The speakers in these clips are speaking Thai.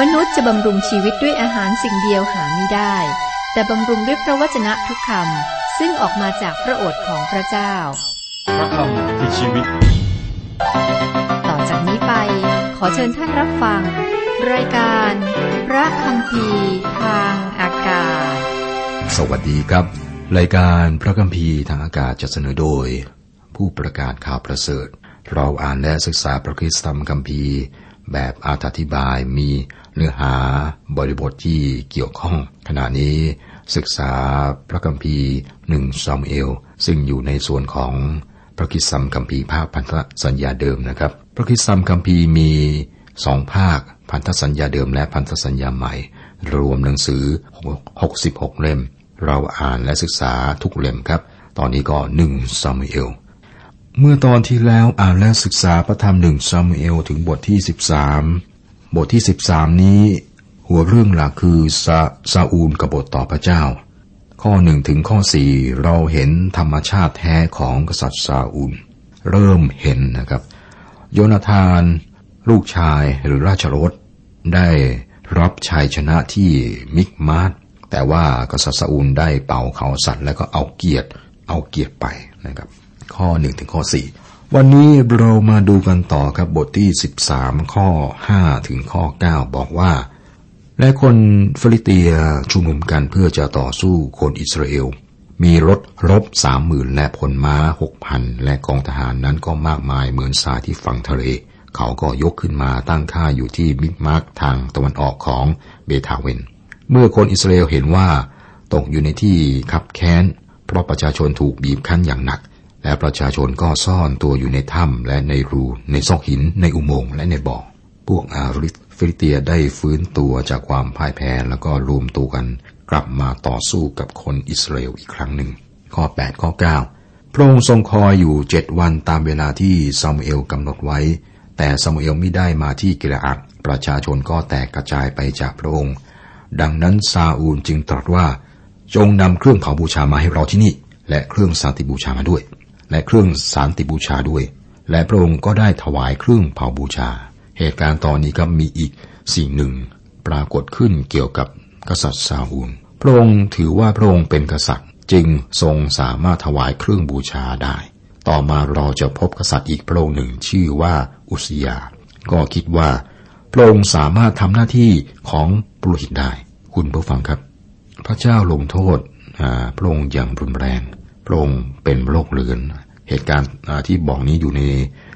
มนุษย์จะบำรุงชีวิตด้วยอาหารสิ่งเดียวหาไม่ได้ แต่บำรุงด้วยพระวจนะทุกคำซึ่งออกมาจากพระโอษฐ์ของพระเจ้า พระคำคือชีวิต ต่อจากนี้ไป ขอเชิญท่านรับฟัง รายการ พระคำพีทางอากาศ สวัสดีครับ รายการพระคัมภีร์ทางอากาศจะเสนอโดย ผู้ประกาศข่าวประเสริฐ เราอ่านและศึกษาพระคริสตธรรมคัมภีร์แบบอธิบายมี เนื้อหาบริบทที่เกี่ยวข้อง ขณะนี้ศึกษาพระคัมภีร์หนึ่งซามูเอล ซึ่งอยู่ในส่วนของพระคิสตธรรมคัมภีร์ภาคพันธสัญญาเดิมนะครับ พระคิสตธรรมคัมภีร์มีสองภาคพันธสัญญาเดิมและพันธสัญญาใหม่ รวมหนังสือ 66 เล่ม เราอ่านและศึกษาทุกเล่มครับ ตอนนี้ก็หนึ่งซามูเอล เมื่อตอนที่แล้วอ่านและศึกษาพระธรรมหนึ่งซามูเอลถึงบทที่ 13 บทที่ 13 นี้ หัวเรื่องหลักคือซาซาอูลกบฏต่อพระเจ้า ข้อหนึ่งถึงข้อสี่เราเห็นธรรมชาติแท้ของกษัตริย์ซาอูล เริ่มเห็นนะครับ โยนาธาน ลูกชายหรือราชรถได้รับชัยชนะที่มิคมาชแต่ว่ากษัตริย์ซาอูลได้เป่าเขาสัตว์แล้วก็เอาเกียรติเอาเกียรติไปนะครับ ข้อหนึ่งถึงข้อสี่ วันนี้เรามาดูกันต่อครับบทที่ 13 ข้อ 5 ถึงข้อ 9 บอกว่า และคนฟีลิสเตียชุมนุมกันเพื่อจะต่อสู้คนอิสราเอล มีรถรบสามหมื่นและพลม้าหกพันและกองทหารนั้นก็มากมายเหมือนทรายที่ฝั่งทะเล เขาก็ยกขึ้นมาตั้งค่ายอยู่ที่มิคมาชทางตะวันออกของเบทาเวน เมื่อคนอิสราเอลเห็นว่า ตกอยู่ในที่คับแค้น เพราะประชาชนถูกบีบคั้นอย่างหนัก และประชาชนก็ซ่อนตัวอยู่ในถ้ำและในรูในซอกหินในอุโมงค์และในบ่อ พวกอาริฟิลิเตียได้ฟื้นตัวจากความพ่ายแพ้แล้วก็รวมตัวกัน กลับมาต่อสู้กับคนอิสราเอลอีกครั้งหนึ่ง ข้อ 8 ข้อ 9 พระองค์ทรงคอยอยู่เจ็ดวันตามเวลาที่ซามูเอลกำหนดไว้ แต่ซามูเอลไม่ได้มาที่กิลอัดประชาชนก็แตกกระจายไปจากพระองค์ ดังนั้นซาอูลจึงตรัสว่า จงนำเครื่องเผาบูชามาให้เราที่นี่ และเครื่องสันติบูชามาด้วย และเครื่องสันติบูชาด้วย และพระองค์ก็ได้ถวายเครื่องเผาบูชา เหตุการณ์ตอนนี้ก็มีอีกสิ่งหนึ่ง ปรากฏขึ้นเกี่ยวกับกษัตริย์ซาอูล พระองค์ถือว่าพระองค์เป็นกษัตริย์จึงทรงสามารถถวายเครื่องบูชาได้ ต่อมาเราจะพบกษัตริย์อีกพระองค์หนึ่งชื่อว่าอุสยา ก็คิดว่าพระองค์สามารถทำหน้าที่ของปุโรหิตได้ คุณผู้ฟังครับ พระเจ้าลงโทษพระองค์อย่างรุนแรง พระองค์เป็นโรคเลือนเหตุการณ์ที่บอกนี้อยู่ใน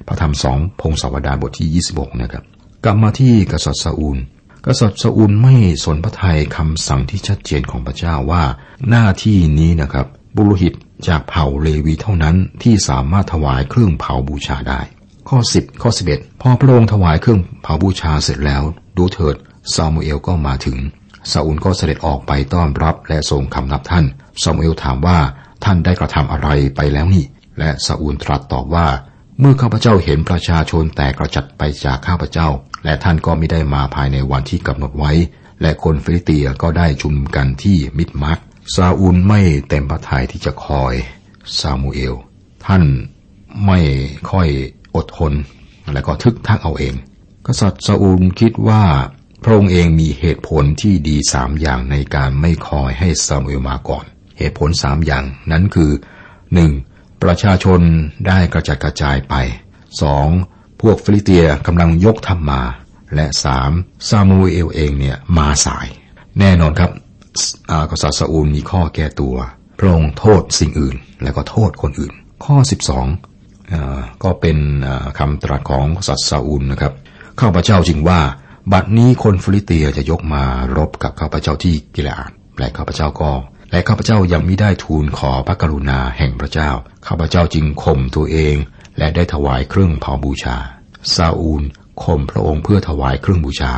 พระธรรมสองพงศาวดารบทที่ 26 นะครับ กลับมาที่กษัตริย์ซาอูล กษัตริย์ซาอูลไม่สนพระทัยคำสั่งที่ชัดเจนของพระเจ้าว่า หน้าที่นี้นะครับ บุรุหิตจากเผ่าเลวีเท่านั้นที่สามารถถวายเครื่องเผาบูชาได้ ข้อ 10 ข้อ 11 พอพระองค์ถวายเครื่องเผาบูชาเสร็จแล้ว ดูเถิดซามูเอลก็มาถึงซาอูลก็เสด็จออกไปต้อนรับและทรงคำนับท่านซามูเอลถามว่า ท่านได้กระทำอะไรไปแล้วนี่ และซาอูลตรัสตอบว่า เมื่อข้าพเจ้าเห็นประชาชนแตกกระจัดไปจากข้าพเจ้า และท่านก็ไม่ได้มาภายในวันที่กำหนดไว้ และคนฟิลิเตียก็ได้ชุมนุมกันที่มิดมักซาอูลไม่เต็มพระทัยที่จะคอยซามูเอล ท่านไม่ค่อยอดทน และก็ทึกทักเอาเอง กษัตริย์ซาอูลคิดว่าพระองค์เองมีเหตุผลที่ดีสามอย่างในการไม่คอยให้ซามูเอลมาก่อน เหตุผลสามอย่างนั้นคือหนึ่งประชาชนได้กระจัดกระจายไปสองพวกฟีลิสเตียกำลังยกทัพมา และสามซามูเอลเองเนี่ยมาสาย แน่นอนครับกษัตริย์ซาอูลมีข้อแก้ตัว พระองค์โทษสิ่งอื่น และก็โทษคนอื่น ข้อ 12 ก็เป็นคำตรัสของกษัตริย์ซาอูลนะครับข้าพเจ้าจึงว่าบัดนี้คนฟีลิสเตียจะยกมารบกับข้าพเจ้าที่กิลกาลและข้าพเจ้าก็ และข้าพเจ้ายังไม่ได้ทูลขอพระกรุณาแห่งพระเจ้า ข้าพเจ้าจึงข่มตัวเอง และได้ถวายเครื่องเผาบูชา ซาอูลข่มพระองค์เพื่อถวายเครื่องบูชา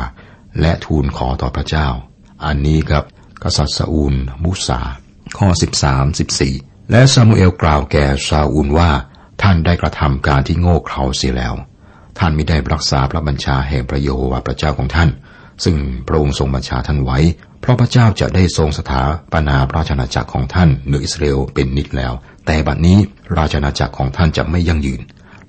และทูลขอต่อพระเจ้า อันนี้ครับกษัตริย์ซาอูล มุสา ข้อ 13 14 และซามูเอลกล่าวแก่ซาอูลว่า ท่านได้กระทำการที่โง่เขลาเสียแล้ว ท่านไม่ได้รักษาพระบัญชาแห่งพระโยโฮวาห์พระเจ้าของท่าน ซึ่งพระองค์ทรงบัญชาท่านไว้ เพราะพระเจ้าจะได้ทรงสถาปนาราชอาจักรของท่านเหนืออิสราเอลเป็นนิดแล้ว แต่บัดนี้ราชอาจักรของท่านจะไม่ยั่งยืน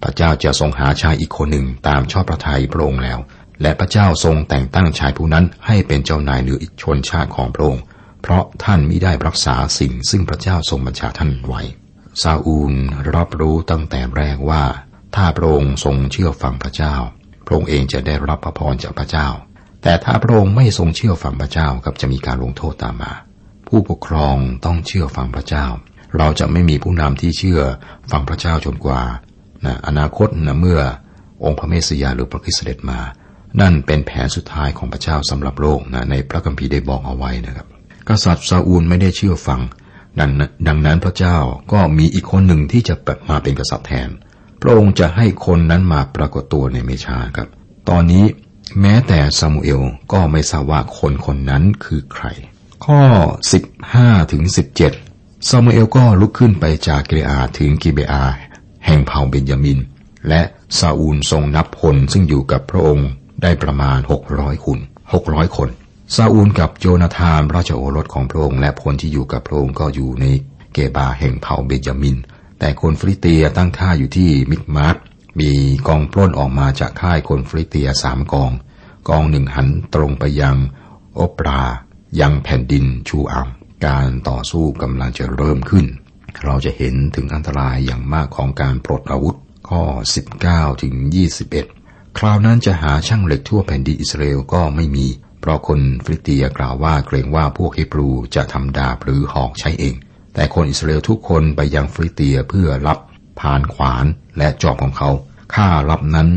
พระเจ้าจะทรงหาชายอีกคนหนึ่งตามชอบพระทัยพระองค์แล้ว และพระเจ้าทรงแต่งตั้งชายผู้นั้นให้เป็นเจ้านายเหนืออีกชนชาติของพระองค์ เพราะท่านมิได้รักษาสิ่งซึ่งพระเจ้าทรงบัญชาท่านไว้ ซาอูลรับรู้ตั้งแต่แรกว่า ถ้าพระองค์ทรงเชื่อฟังพระเจ้า พระองค์เองจะได้รับพระพรจากพระเจ้า แต่ถ้าพระองค์ไม่ทรงเชื่อฟังพระเจ้าครับจะมีการลงโทษตามมา ผู้ปกครองต้องเชื่อฟังพระเจ้า เราจะไม่มีผู้นำที่เชื่อฟังพระเจ้าจนกว่านะอนาคตนะเมื่อองค์พระเมสสยาหรือพระคริสต์เสด็จมา นั่นเป็นแผนสุดท้ายของพระเจ้าสำหรับโลกนะในพระคัมภีร์ได้บอกเอาไว้นะครับ กษัตริย์ซาอูลไม่ได้เชื่อฟังดังดังนั้นพระเจ้าก็มีอีกคนหนึ่งที่จะมาเป็นกษัตริย์แทน พระองค์จะให้คนนั้นมาปรากฏตัวในเมชาครับ ตอนนี้ แม้แต่ซามูเอลก็ไม่ทราบว่าคนคนนั้นคือใคร ข้อ 15ถึง17ซามูเอลก็ลุกขึ้นไปจากกิลกาลถึงกิเบอา แห่งเผ่าเบนยามิน และซาอูลทรงนับพลซึ่งอยู่กับพระองค์ได้ประมาณ 600คน600 คนซาอูลกับโยนาธานราชโอรสของพระองค์และพลที่อยู่กับพระองค์ก็อยู่ในเกบาแห่งเผ่าเบนยามิน แต่คนฟีลิสเตียตั้งค่ายอยู่ที่มิคมาชมีกองปล้นออกมาจากค่ายคนฟริเตียสามกอง กองหนึ่งหันตรงไปยังโอปรา ยังแผ่นดินชูอัมการต่อสู้กำลังจะเริ่มขึ้น เราจะเห็นถึงอันตรายอย่างมากของการปลดอาวุธ ข้อ 19 ถึง 21 คราวนั้นจะหาช่างเหล็กทั่วแผ่นดินอิสราเอลก็ไม่มี เพราะคนฟริเตียกล่าวว่าเกรงว่าพวกฮิบรูจะทำดาบหรือหอกใช้เอง แต่คนอิสราเอลทุกคนไปยังฟริเตียเพื่อรับพานขวานและจอบของเขา ค่ารับนั้น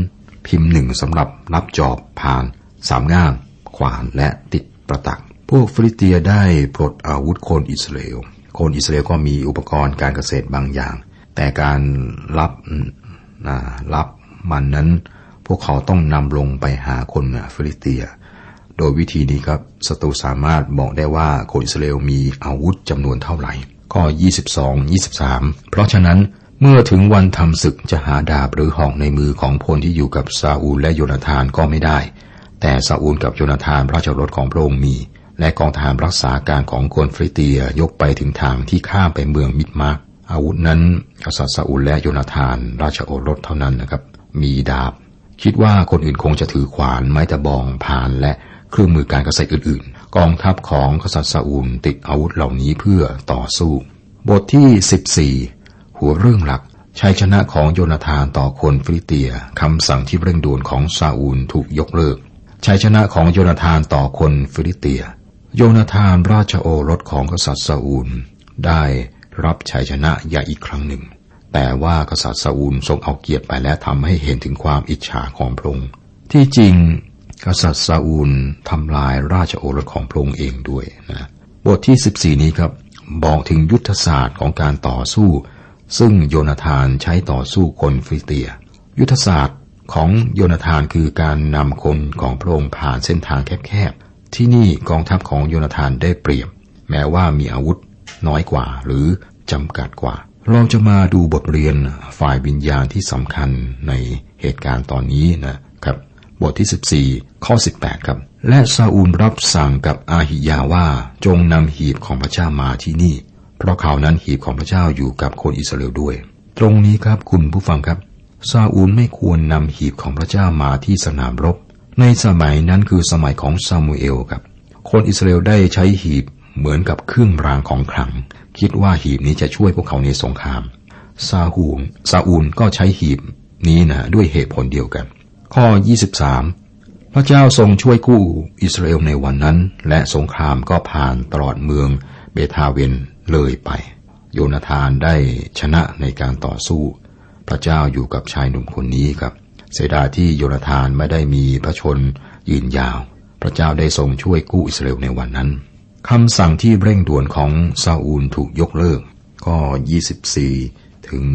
พิมพ์หนึ่งสำหรับรับจอบพาน สามง่าม ขวานและติดประตัก พวกฟริเตียได้ปลดอาวุธคนอิสราเอลคนอิสราเอลก็มีอุปกรณ์การเกษตรบางอย่าง แต่การรับรับมันนั้น พวกเขาต้องนำลงไปหาคนฟิลิเตีย โดยวิธีนี้ครับศัตรูสามารถบอกได้ว่าคนอิสราเอลมีอาวุธจำนวนเท่าไหร่ข้อ22 23 เพราะฉะนั้นเมื่อถึงวันทำศึกจะหาดาบหรือหอกในมือของพลที่อยู่กับซาอูลและโยนาธานก็ไม่ได้ แต่ซาอูลกับโยนาธานราชรถของพระองค์มี และกองทหารรักษาการของคนฟริเตียยกไปถึงทางที่ข้ามไปเมืองมิดมาร์อาวุธนั้นกษัตริย์ซาอูลและโยนาธาน ราชโอรสเท่านั้นนะครับ มีดาบ คิดว่าคนอื่นคงจะถือขวานไม้ตะบองผ่านและเครื่องมือการเกษตรอื่นๆ กองทัพของกษัตริย์ซาอูลติดอาวุธเหล่านี้เพื่อต่อสู้ บทที่ 14 หัวเรื่องหลักชัยชนะของโยนาธานต่อคนฟิลิเตียคำสั่งที่เร่งด่วนของซาอูลถูกยกเลิก ชัยชนะของโยนาธานต่อคนฟิลิเตีย โยนาธานราชโอรสของกษัตริย์ซาอูล ได้รับชัยชนะใหญ่อีกครั้งหนึ่ง แต่ว่ากษัตริย์ซาอูลทรงเอาเกียรติไปและทำให้เห็นถึงความอิจฉาของพระองค์ ที่จริงกษัตริย์ซาอูลทำลายราชโอรสของพระองค์เองด้วยนะ บทที่ 14 นี้ครับบอกถึงยุทธศาสตร์ของการต่อสู้ ซึ่งโยนาธานใช้ต่อสู้คนฟิลิเตีย ยุทธศาสตร์ ของโยนาธานคือการนำคนของพระองค์ผ่านเส้นทางแคบๆ ที่นี่กองทัพของโยนาธานได้เปรียบ แม้ว่ามีอาวุธน้อยกว่าหรือจำกัดกว่า เราจะมาดูบทเรียนฝ่ายวิญญาณที่สำคัญในเหตุการณ์ตอนนี้นะครับ บทที่ 14 ข้อ 18 ครับ และซาอูลรับสั่งกับอาหิยาว่าจงนำหีบของพระเจ้ามาที่นี่ เพราะข่าวนั้นหีบของพระเจ้าอยู่กับคนอิสราเอลด้วย ตรงนี้ครับคุณผู้ฟังครับ ซาอูลไม่ควรนำหีบของพระเจ้ามาที่สนามรบ ในสมัยนั้นคือสมัยของซามูเอลครับ คนอิสราเอลได้ใช้หีบเหมือนกับเครื่องรางของขลัง คิดว่าหีบนี้จะช่วยพวกเขาในสงคราม ซาฮูลซาอูลก็ใช้หีบนี้นะด้วยเหตุผลเดียวกัน ข้อ 23 พระเจ้าทรงช่วยกู้อิสราเอลในวันนั้น และสงครามก็ผ่านตลอดเมืองเบทาเวนเลยไป โยนาธานได้ชนะในการต่อสู้ พระเจ้าอยู่กับชายหนุ่มคนนี้ครับ เสียดายที่โยนาธานไม่ได้มีพระชนยืนยาว พระเจ้าได้ทรงช่วยกู้อิสราเอลในวันนั้นคำสั่งที่เร่งด่วนของซาอูลถูกยกเลิกก็ 24 ถึง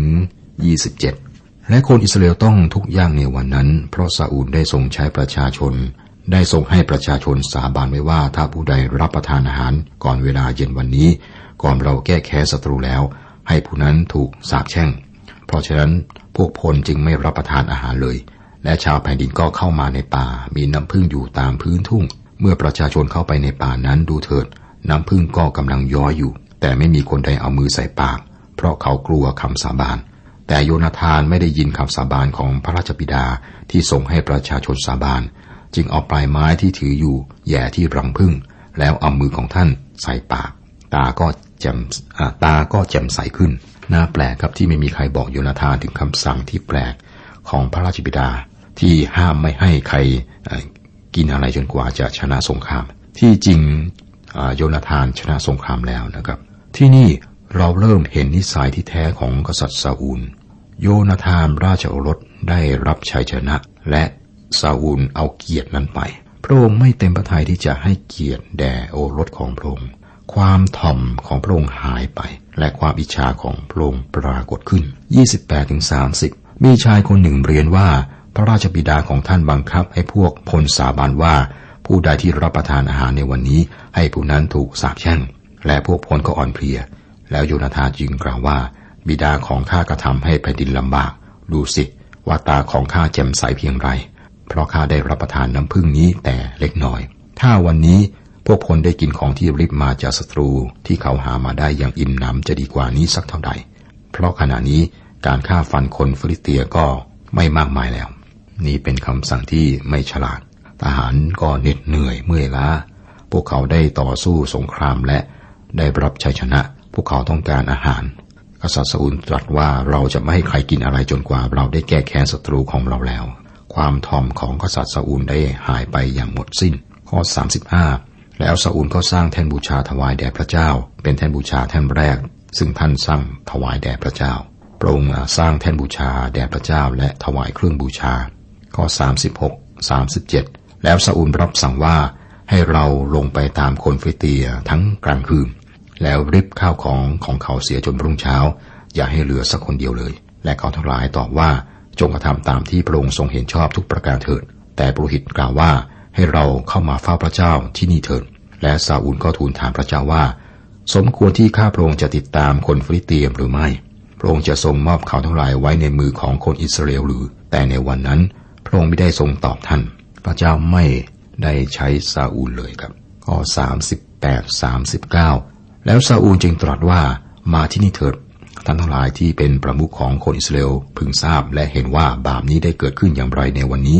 27 และคนอิสราเอลต้องทุกอย่างในวันนั้น เพราะซาอูลได้ทรงใช้ประชาชน ได้ทรงให้ประชาชนสาบานไว้ว่า ถ้าผู้ใดรับประทานอาหารก่อนเวลาเย็นวันนี้ ก่อนเราแก้แค้นศัตรูแล้ว ให้ผู้นั้นถูกสาปแช่ง ราะฉะนั้นพวกพลจึงไม่รับประทานอาหารเลย และชาวแผ่นดินก็เข้ามาในป่า มีน้ำพึ่งอยู่ตามพื้นทุ่ง เมื่อประชาชนเข้าไปในป่านั้นดูเถิด น้ำพึ่งก็กำลังย้อยอยู่ แต่ไม่มีคนใดเอามือใส่ปาก เพราะเขากลัวคำสาบาน แต่โยนาธานไม่ได้ยินคำสาบานของพระราชบิดาที่ส่งให้ประชาชนสาบาน จึงเอาปลายไม้ที่ถืออยู่แย่ที่รังพึ่ง แล้วเอามือของท่านใส่ปาก ตาก็แจ่มตาก็แจ่มใสขึ้น น่าแปลกครับที่ไม่มีใครบอกโยนาธานถึงคำสั่งที่แปลกของพระราชบิดา ที่ห้ามไม่ให้ใครกินอะไรจนกว่าจะชนะสงคราม ที่จริงโยนาธานชนะสงครามแล้วนะครับ ที่นี่เราเริ่มเห็นนิสัยที่แท้ของกษัตริย์ซาอูล โยนาธานราชโอรสได้รับชัยชนะ และซาอูลเอาเกียรตินั้นไป พระองค์ไม่เต็มพระทัยที่จะให้เกียรติแด่โอรสของพระองค์ ความถ่อมของพระองค์หายไป และความอิจฉาของพระองค์ปรากฏขึ้น 28-30 มีชายคนหนึ่งเรียนว่า พระราชบิดาของท่านบังคับให้พวกพลสาบานว่า ผู้ใดที่รับประทานอาหารในวันนี้ ให้ผู้นั้นถูกสาปแช่ง และพวกพลก็อ่อนเพลีย แล้วโยนาธานจึงกล่าวว่า บิดาของข้ากระทำให้แผ่นดินลำบาก ดูสิว่าตาของข้าแจ่มใสเพียงไร เพราะข้าได้รับประทานน้ำพึ่งนี้แต่เล็กน้อย ถ้าวันนี้ พวกพลได้กินของที่ริบมาจากศัตรูที่เขาหามาได้อย่างอิ่มหนำจะดีกว่านี้สักเท่าใด เพราะขณะนี้การฆ่าฟันคนฟิลิเตียก็ไม่มากมายแล้ว นี่เป็นคำสั่งที่ไม่ฉลาด ทหารก็เหน็ดเหนื่อยเมื่อยล้า พวกเขาได้ต่อสู้สงครามและได้รับชัยชนะ พวกเขาต้องการอาหาร กษัตริย์ซาอุลตรัสว่าเราจะไม่ให้ใครกินอะไรจนกว่าเราได้แก้แค้นศัตรูของเราแล้ว ความทอมของกษัตริย์ซาอุลได้หายไปอย่างหมดสิ้น ข้อ 35 แล้วซาอุลก็สร้างแท่นบูชาถวายแด่พระเจ้า เป็นแท่นบูชาแท่นแรก ซึ่งท่านสร้างถวายแด่พระเจ้าพระองค์สร้างแท่นบูชาแด่พระเจ้าและถวายเครื่องบูชา ข้อ 36 37 แล้วซาอุลรับสั่งว่าให้เราลงไปตามคนฟิเตียทั้งกลางคืน แล้วริบข้าวของของเขาเสียจนรุ่งเช้า อย่าให้เหลือสักคนเดียวเลย และเขาทั้งหลายตอบว่าจงกระทำตามที่พระองค์ทรงเห็นชอบทุกประการเถิด แต่ปรหิตกล่าวว่า ให้เราเข้ามาเฝ้าพระเจ้าที่นี่เถิด และซาอูลก็ทูลถามพระเจ้าว่า สมควรที่ข้าพระองค์จะติดตามคนฟิลิเตียมหรือไม่ พระองค์จะทรงมอบเขาทั้งหลายไว้ในมือของคนอิสราเอลหรือ แต่ในวันนั้น พระองค์ไม่ได้ทรงตอบท่าน พระเจ้าไม่ได้ใช้ซาอูลเลยครับข้อ38 39 แล้วซาอูลจึงตรัสว่ามาที่นี่เถิดท่านทั้งหลายที่เป็นประมุขของคนอิสราเอลพึงทราบและเห็นว่าบาปนี้ได้เกิดขึ้นอย่างไรในวันนี้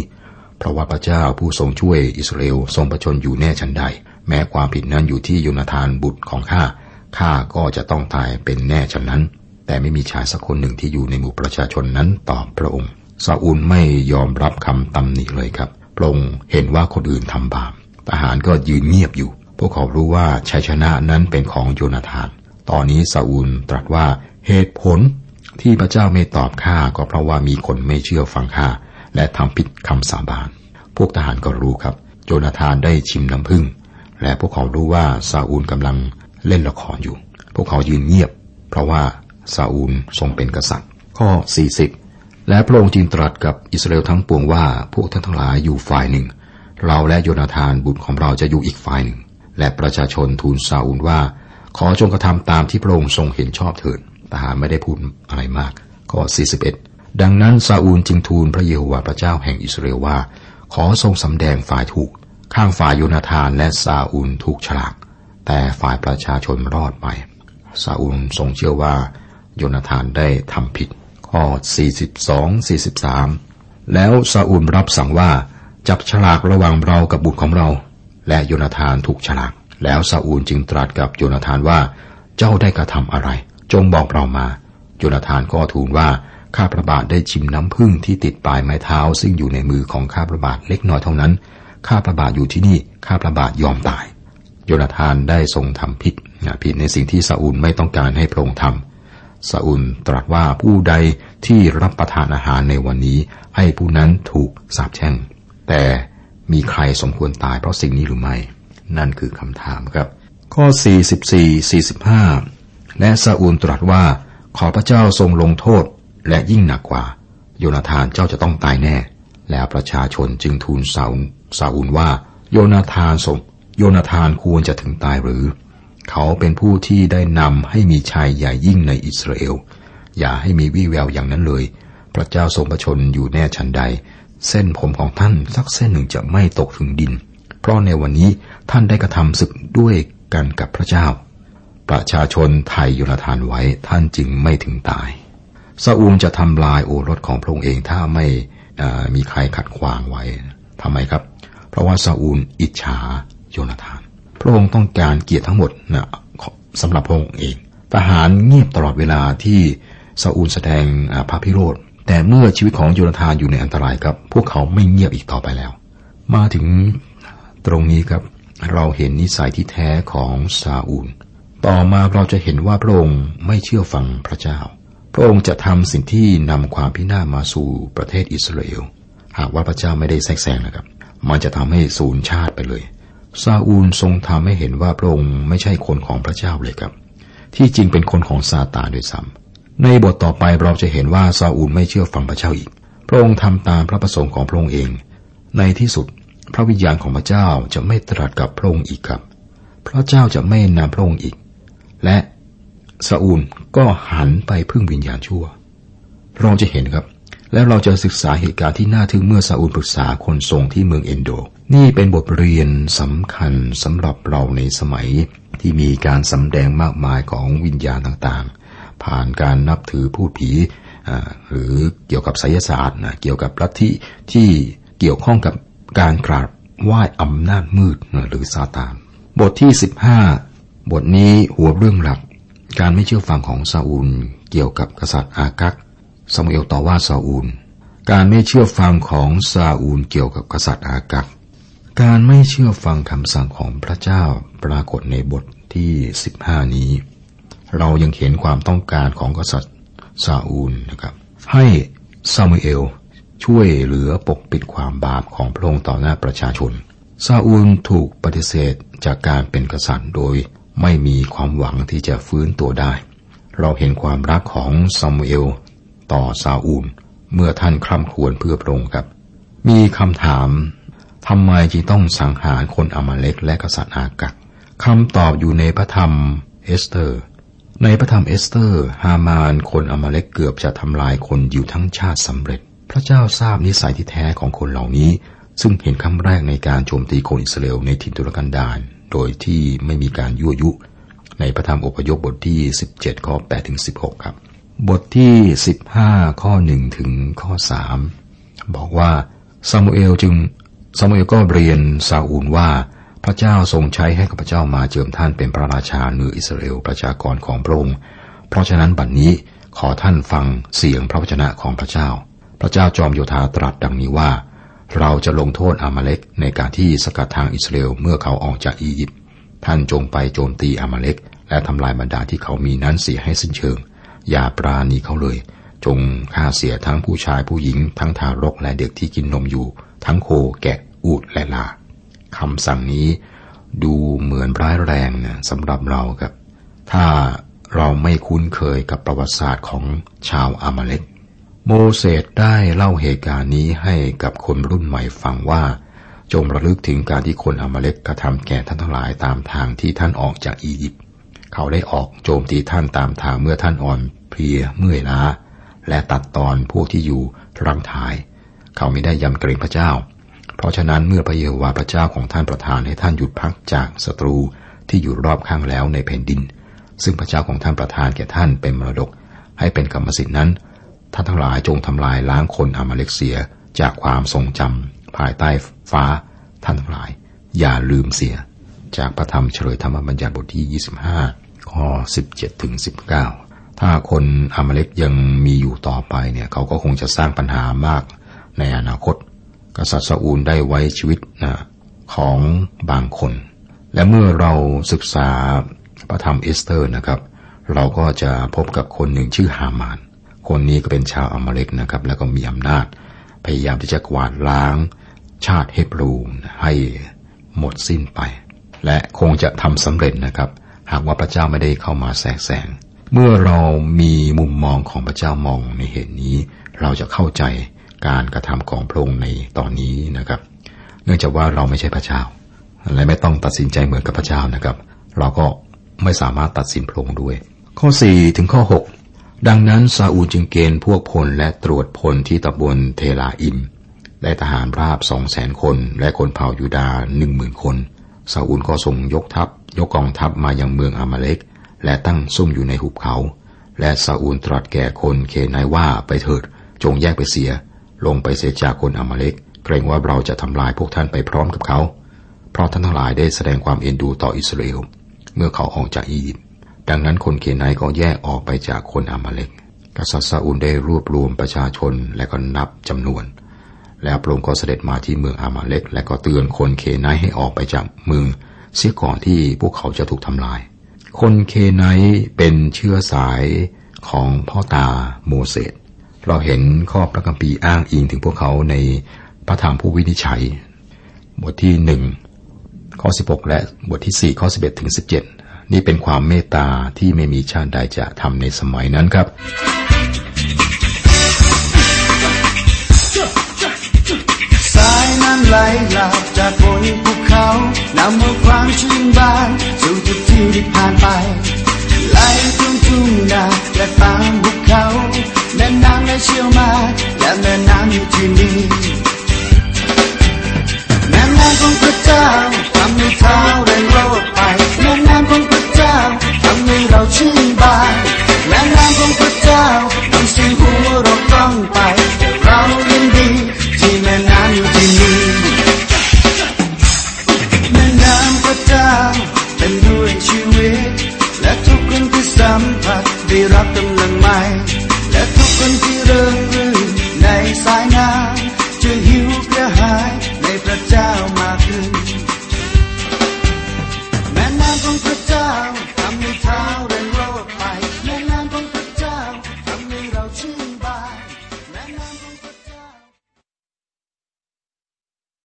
เพราะว่าพระเจ้าผู้ทรงช่วยอิสราเอลทรงประชนอยู่แน่ชันใด แม้ความผิดนั้นอยู่ที่โยนาธานบุตรของข้าข้าก็จะต้องตายเป็นแน่ชันนั้น แต่ไม่มีชายสักคนหนึ่งที่อยู่ในหมู่ประชาชนนั้นตอบพระองค์ซาอูลไม่ยอมรับคำตำหนิเลยครับ พระองค์เห็นว่าคนอื่นทำบาป ทหารก็ยืนเงียบอยู่ พวกเขารู้ว่าชัยชนะนั้นเป็นของโยนาธาน ตอนนี้ซาอูลตรัสว่าเหตุผลที่พระเจ้าไม่ตอบข้าก็เพราะว่ามีคนไม่เชื่อฟังข้า และทำผิดคำสาบาน พวกทหารก็รู้ครับโยนาธานได้ชิมน้ำผึ้งและพวกเขารู้ว่าซาอูลกำลังเล่นละครอยู่ พวกเขายืนเงียบ เพราะว่าซาอูลทรงเป็นกษัตริย์ ข้อ 40 และพระองค์จึงตรัสกับอิสราเอลทั้งปวงว่าพวกท่านทั้งหลายอยู่ฝ่ายหนึ่ง เราและโยนาธานบุตรของเราจะอยู่อีกฝ่ายหนึ่ง และประชาชนทูลซาอูลว่า ขอจงกระทำตามที่พระองค์ทรงเห็นชอบเถิดทหารไม่ได้พูดอะไรมาก ข้อ 41 ดังนั้นซาอูลจึงทูลพระเยโฮวาห์พระเจ้าแห่งอิสราเอลว่า ขอทรงสำแดงฝ่ายถูก ข้างฝ่ายโยนาธานและซาอูลถูกฉลาก แต่ฝ่ายประชาชนรอดไปซาอูลทรงเชื่อว่า โยนาธานได้ทำผิด ข้อ 42 43 แล้วซาอูลรับสั่งว่า จับฉลากระหว่างเรากับบุตรของเรา และโยนาธานถูกฉลาก แล้วซาอูลจึงตรัสกับโยนาธานว่า เจ้าได้กระทำอะไร จงบอกเรามา โยนาธานก็ทูลว่า ข้าพระบาทได้ชิมน้ำพึ่งที่ติดปลายไม้เท้า ซึ่งอยู่ในมือของข้าพระบาทเล็กน้อยเท่านั้น ข้าพระบาทอยู่ที่นี่ ข้าพระบาทยอมตาย โยนาธานได้ทรงทำผิดผิดในสิ่งที่ซาอูลไม่ต้องการให้พระองค์ทำซาอูลตรัสว่าผู้ใดที่รับประทานอาหารในวันนี้ ให้ผู้นั้นถูกสาปแช่ง แต่มีใครสมควรตายเพราะสิ่งนี้หรือไม่ นั่นคือคำถามครับ ข้อ 44 45 และซาอูลตรัสว่าขอพระเจ้าทรงลงโทษ และยิ่งหนักกว่า โยนาธานเจ้าจะต้องตายแน่ แล้วประชาชนจึงทูลซาอูลซาอูลว่า โยนาธานสมโยนาธานควรจะถึงตายหรือ เขาเป็นผู้ที่ได้นำให้มีชัยใหญ่ยิ่งในอิสราเอล อย่าให้มีวี่แววอย่างนั้นเลย พระเจ้าทรงประชนอยู่แน่ชันใด เส้นผมของท่านสักเส้นหนึ่งจะไม่ตกถึงดิน เพราะในวันนี้ท่านได้กระทำศึกด้วยกันกับพระเจ้า ประชาชนไทยโยุนทานไว้ท่านจึงไม่ถึงตาย ซาอูลจะทำลายโอรสของพระองค์เองถ้าไม่มีใครขัดขวางไว้ทำไมครับเพเพราะว่าซาอูลอิจฉาโยนาธาน พระองค์ต้องการเกียรติทั้งหมดนะสำหรับพระองค์เอง ทหารเงียบตลอดเวลาที่ซาอูลแสดงพระพิโรธ แต่เมื่อชีวิตของโยนาธานอยู่ในอันตรายครับ พวกเขาไม่เงียบอีกต่อไปแล้ว มาถึงตรงนี้ครับ เราเห็นนิสัยที่แท้ของซาอูล ต่อมาเราจะเห็นว่าพระองค์ไม่เชื่อฟังพระเจ้า พระองค์จะทำสิ่งที่นำความพินาศมาสู่ประเทศอิสราเอล หากว่าพระเจ้าไม่ได้แทรกแซงนะครับ มันจะทำให้สูญชาติไปเลย ซาอูลทรงทำให้เห็นว่าพระองค์ไม่ใช่คนของพระเจ้าเลยครับ ที่จริงเป็นคนของซาตานด้วยซ้ำในบทต่อไปเราจะเห็นว่าซาอูลไม่เชื่อฟังพระเจ้าอีก พระองค์ทำตามพระประสงค์ของพระองค์เอง ในที่สุดพระวิญญาณของพระเจ้าจะไม่ตรัสกับพระองค์อีกครับ พระเจ้าจะไม่นำพระองค์อีก และ ซาอูลก็หันไปพึ่งวิญญาณชั่ว เราจะเห็นครับ แล้วเราจะศึกษาเหตุการณ์ที่น่าทึ่งเมื่อซาอูลปรึกษาคนทรงที่เมืองเอนโด นี่เป็นบทเรียนสำคัญสำหรับเราในสมัยที่มีการสำแดงมากมายของวิญญาณต่างๆ ผ่านการนับถือพูดผีหรือเกี่ยวกับไสยศาสตร์เกี่ยวกับลัทธิที่เกี่ยวข้องกับการกราบไหว้อำนาจมืดหรือซาตาน บทที่ 15 บทนี้หัวเรื่องหลัก การไม่เชื่อฟังของซาอูลเกี่ยวกับกษัตริย์อากักซามูเอลต่อว่าซาอูล การไม่เชื่อฟังของซาอูลเกี่ยวกับกษัตริย์อากักการไม่เชื่อฟังคำสั่งของพระเจ้าปรากฏในบทที่ 15 นี้ เรายังเห็นความต้องการของกษัตริย์ซาอูลนะครับ ให้ซามูเอลช่วยเหลือปกปิดความบาปของพระองค์ต่อหน้าประชาชนซาอูลถูกปฏิเสธจากการเป็นกษัตริย์โดย ไม่มีความหวังที่จะฟื้นตัวได้ เราเห็นความรักของซามูเอลต่อซาอูล เมื่อท่านคร่ำครวญเพื่อพระองค์ครับ มีคำถามทำไมจึงต้องสังหารคนอมาเล็กและกษัตริย์อากักคำตอบอยู่ในพระธรรมเอสเตอร์ ในพระธรรมเอสเตอร์ ฮามานคนอมาเล็กเกือบจะทำลายคนยิวทั้งชาติสำเร็จ พระเจ้าทราบนิสัยที่แท้ของคนเหล่านี้ ซึ่งเห็นครั้งแรกในการโจมตีคนอิสราเอลในถิ่นทุรกันดาร โดยที่ไม่มีการยั่วยุ ในพระธรรมอพยพบทที่ 17 ข้อ8ถึง16 ครับ บทที่ 15 ข้อ 1 ถึงข้อ 3 บอกว่าซามูเอลจึงซามูเอลก็เรียนซาอูลว่าพระเจ้าทรงใช้ให้ข้าพเจ้ามาเจิมท่านเป็นพระราชาเหนืออิสราเอลประชากรของพระองค์เพราะฉะนั้นบัดนนี้ขอท่านฟังเสียงพระวจนะของพระเจ้า พระเจ้าจอมโยธาตรัสดังนี้ว่า เราจะลงโทษอามาเล็กในการที่สกัดทางอิสราเอลเมื่อเขาออกจากอียิปต์ท่านจงไปโจมตีอามาเล็กและทำลายบรรดาที่เขามีนั้นเสียให้สิ้นเชิง อย่าปราณีเขาเลย จงฆ่าเสียทั้งผู้ชายผู้หญิง ทั้งทารกและเด็กที่กินนมอยู่ ทั้งโคแกะอูดและลาคำสั่งนี้ดูเหมือนร้ายแรงนะสำหรับเราครับ ถ้าเราไม่คุ้นเคยกับประวัติศาสตร์ของชาวอามาเล็ก โมเสสได้เล่าเหตุการณ์นี้ให้กับคนรุ่นใหม่ฟังว่า จงระลึกถึงการที่คนอมาเล็กกระทำแก่ท่านทั้งหลายตามทางที่ท่านออกจากอียิปต์เขาได้ออกโจมตีท่านตามทางเมื่อท่านอ่อนเพลียเมื่อยล้า และตัดตอนพวกที่อยู่รังทาย เขาไม่ได้ยำเกรงพระเจ้า เพราะฉะนั้นเมื่อพระเยโฮวาห์พระเจ้าของท่านประทานให้ท่านหยุดพักจากศัตรูที่อยู่รอบข้างแล้วในแผ่นดิน ซึ่งพระเจ้าของท่านประทานแก่ท่านเป็นมรดก ให้เป็นกรรมสิทธินั้น ท่านทั้งหลายจงทำลายล้างคนอามาเล็กเสียจากความทรงจำภายใต้ฟ้าท่านทั้งหลาย อย่าลืมเสีย จากพระธรรมเฉลยธรรมบัญญัติบทที่ 25 ข้อ 17ถึง19 ถ้าคนอามาเล็กยังมีอยู่ต่อไปเนี่ยเขาก็คงจะสร้างปัญหามากในอนาคต กษัตริย์ซาอูลได้ไว้ชีวิตนะของบางคน และเมื่อเราศึกษาพระธรรมเอสเตอร์นะครับ เราก็จะพบกับคนหนึ่งชื่อฮามาน คนนี้ก็เป็นชาวอามาเล็กนะครับ แล้วก็มีอำนาจ พยายามที่จะกวาดล้าง ชาติเฮบรูให้หมดสิ้นไป และคงจะทำสำเร็จนะครับ หากว่าพระเจ้าไม่ได้เข้ามาแทรกแซงเมื่อเรามีมุมมองของพระเจ้ามองในเหตุนี้ เราจะเข้าใจการกระทำของพระองค์ในตอนนี้นะครับ เนื่องจากว่าเราไม่ใช่พระเจ้า และไม่ต้องตัดสินใจเหมือนกับพระเจ้านะครับ เราก็ไม่สามารถตัดสินพระองค์ด้วย ข้อ 4 ถึงข้อ 6 ดังนั้นซาอูลจึงเกณฑ์พวกพลและตรวจพลที่ตำบลเทลาอิม ได้ทหารราบสองแสนคน และคนเผ่ายูดาหนึ่งหมื่นคน ซาอูลก็ส่งยกทัพ ยกกองทัพมายังเมืองอามาเล็กและตั้งซุ่มอยู่ในหุบเขา และซาอูลตรัสแก่คนเคนายว่าไปเถิด จงแยกไปเสีย ลงไปเสียจากคนอามาเล็กเกรงว่าเราจะทำลายพวกท่านไปพร้อมกับเขา เพราะท่านทั้งหลายได้แสดงความเอ็นดูต่ออิสราเอล เมื่อเขาออกจากอียิปต์ ดังนั้นคนเคนไนก็แยกออกไปจากคนอามาเลกกษัตริย์ซาอุลได้รวบรวมประชาชนและก็นับจำนวน แล้วพระองค์ก็เสด็จมาที่เมืองอามาเลกและก็เตือนคนเคนไนให้ออกไปจากเมืองเสียก่อนที่พวกเขาจะถูกทำลาย คนเคนไนเป็นเชื้อสายของพ่อตาโมเสสเราเห็นข้อพระคัมภีร์อ้างอิงถึงพวกเขาในพระธรรมผู้วินิจฉัย บทที่หนึ่งข้อ 16 และบทที่ 4 ข้อ 11 ถึง 17 นี่เป็นความเมตตาที่ไม่มีชาติใดจะทำในสมัยนั้นครับสายน้ำไหลหลากจากบนภูเขานำเอาความชื่นบานสู่ทุกที่ที่ผ่านไปไหลทุ่งทุ่งนาและตามภูเขาแม่น้ำได้เชี่ยวมาและแม่น้ำอยู่ที่นี่แม่น้ำของพระเจ้าทำให้เท้าเดินโลดไปแม่น้ำ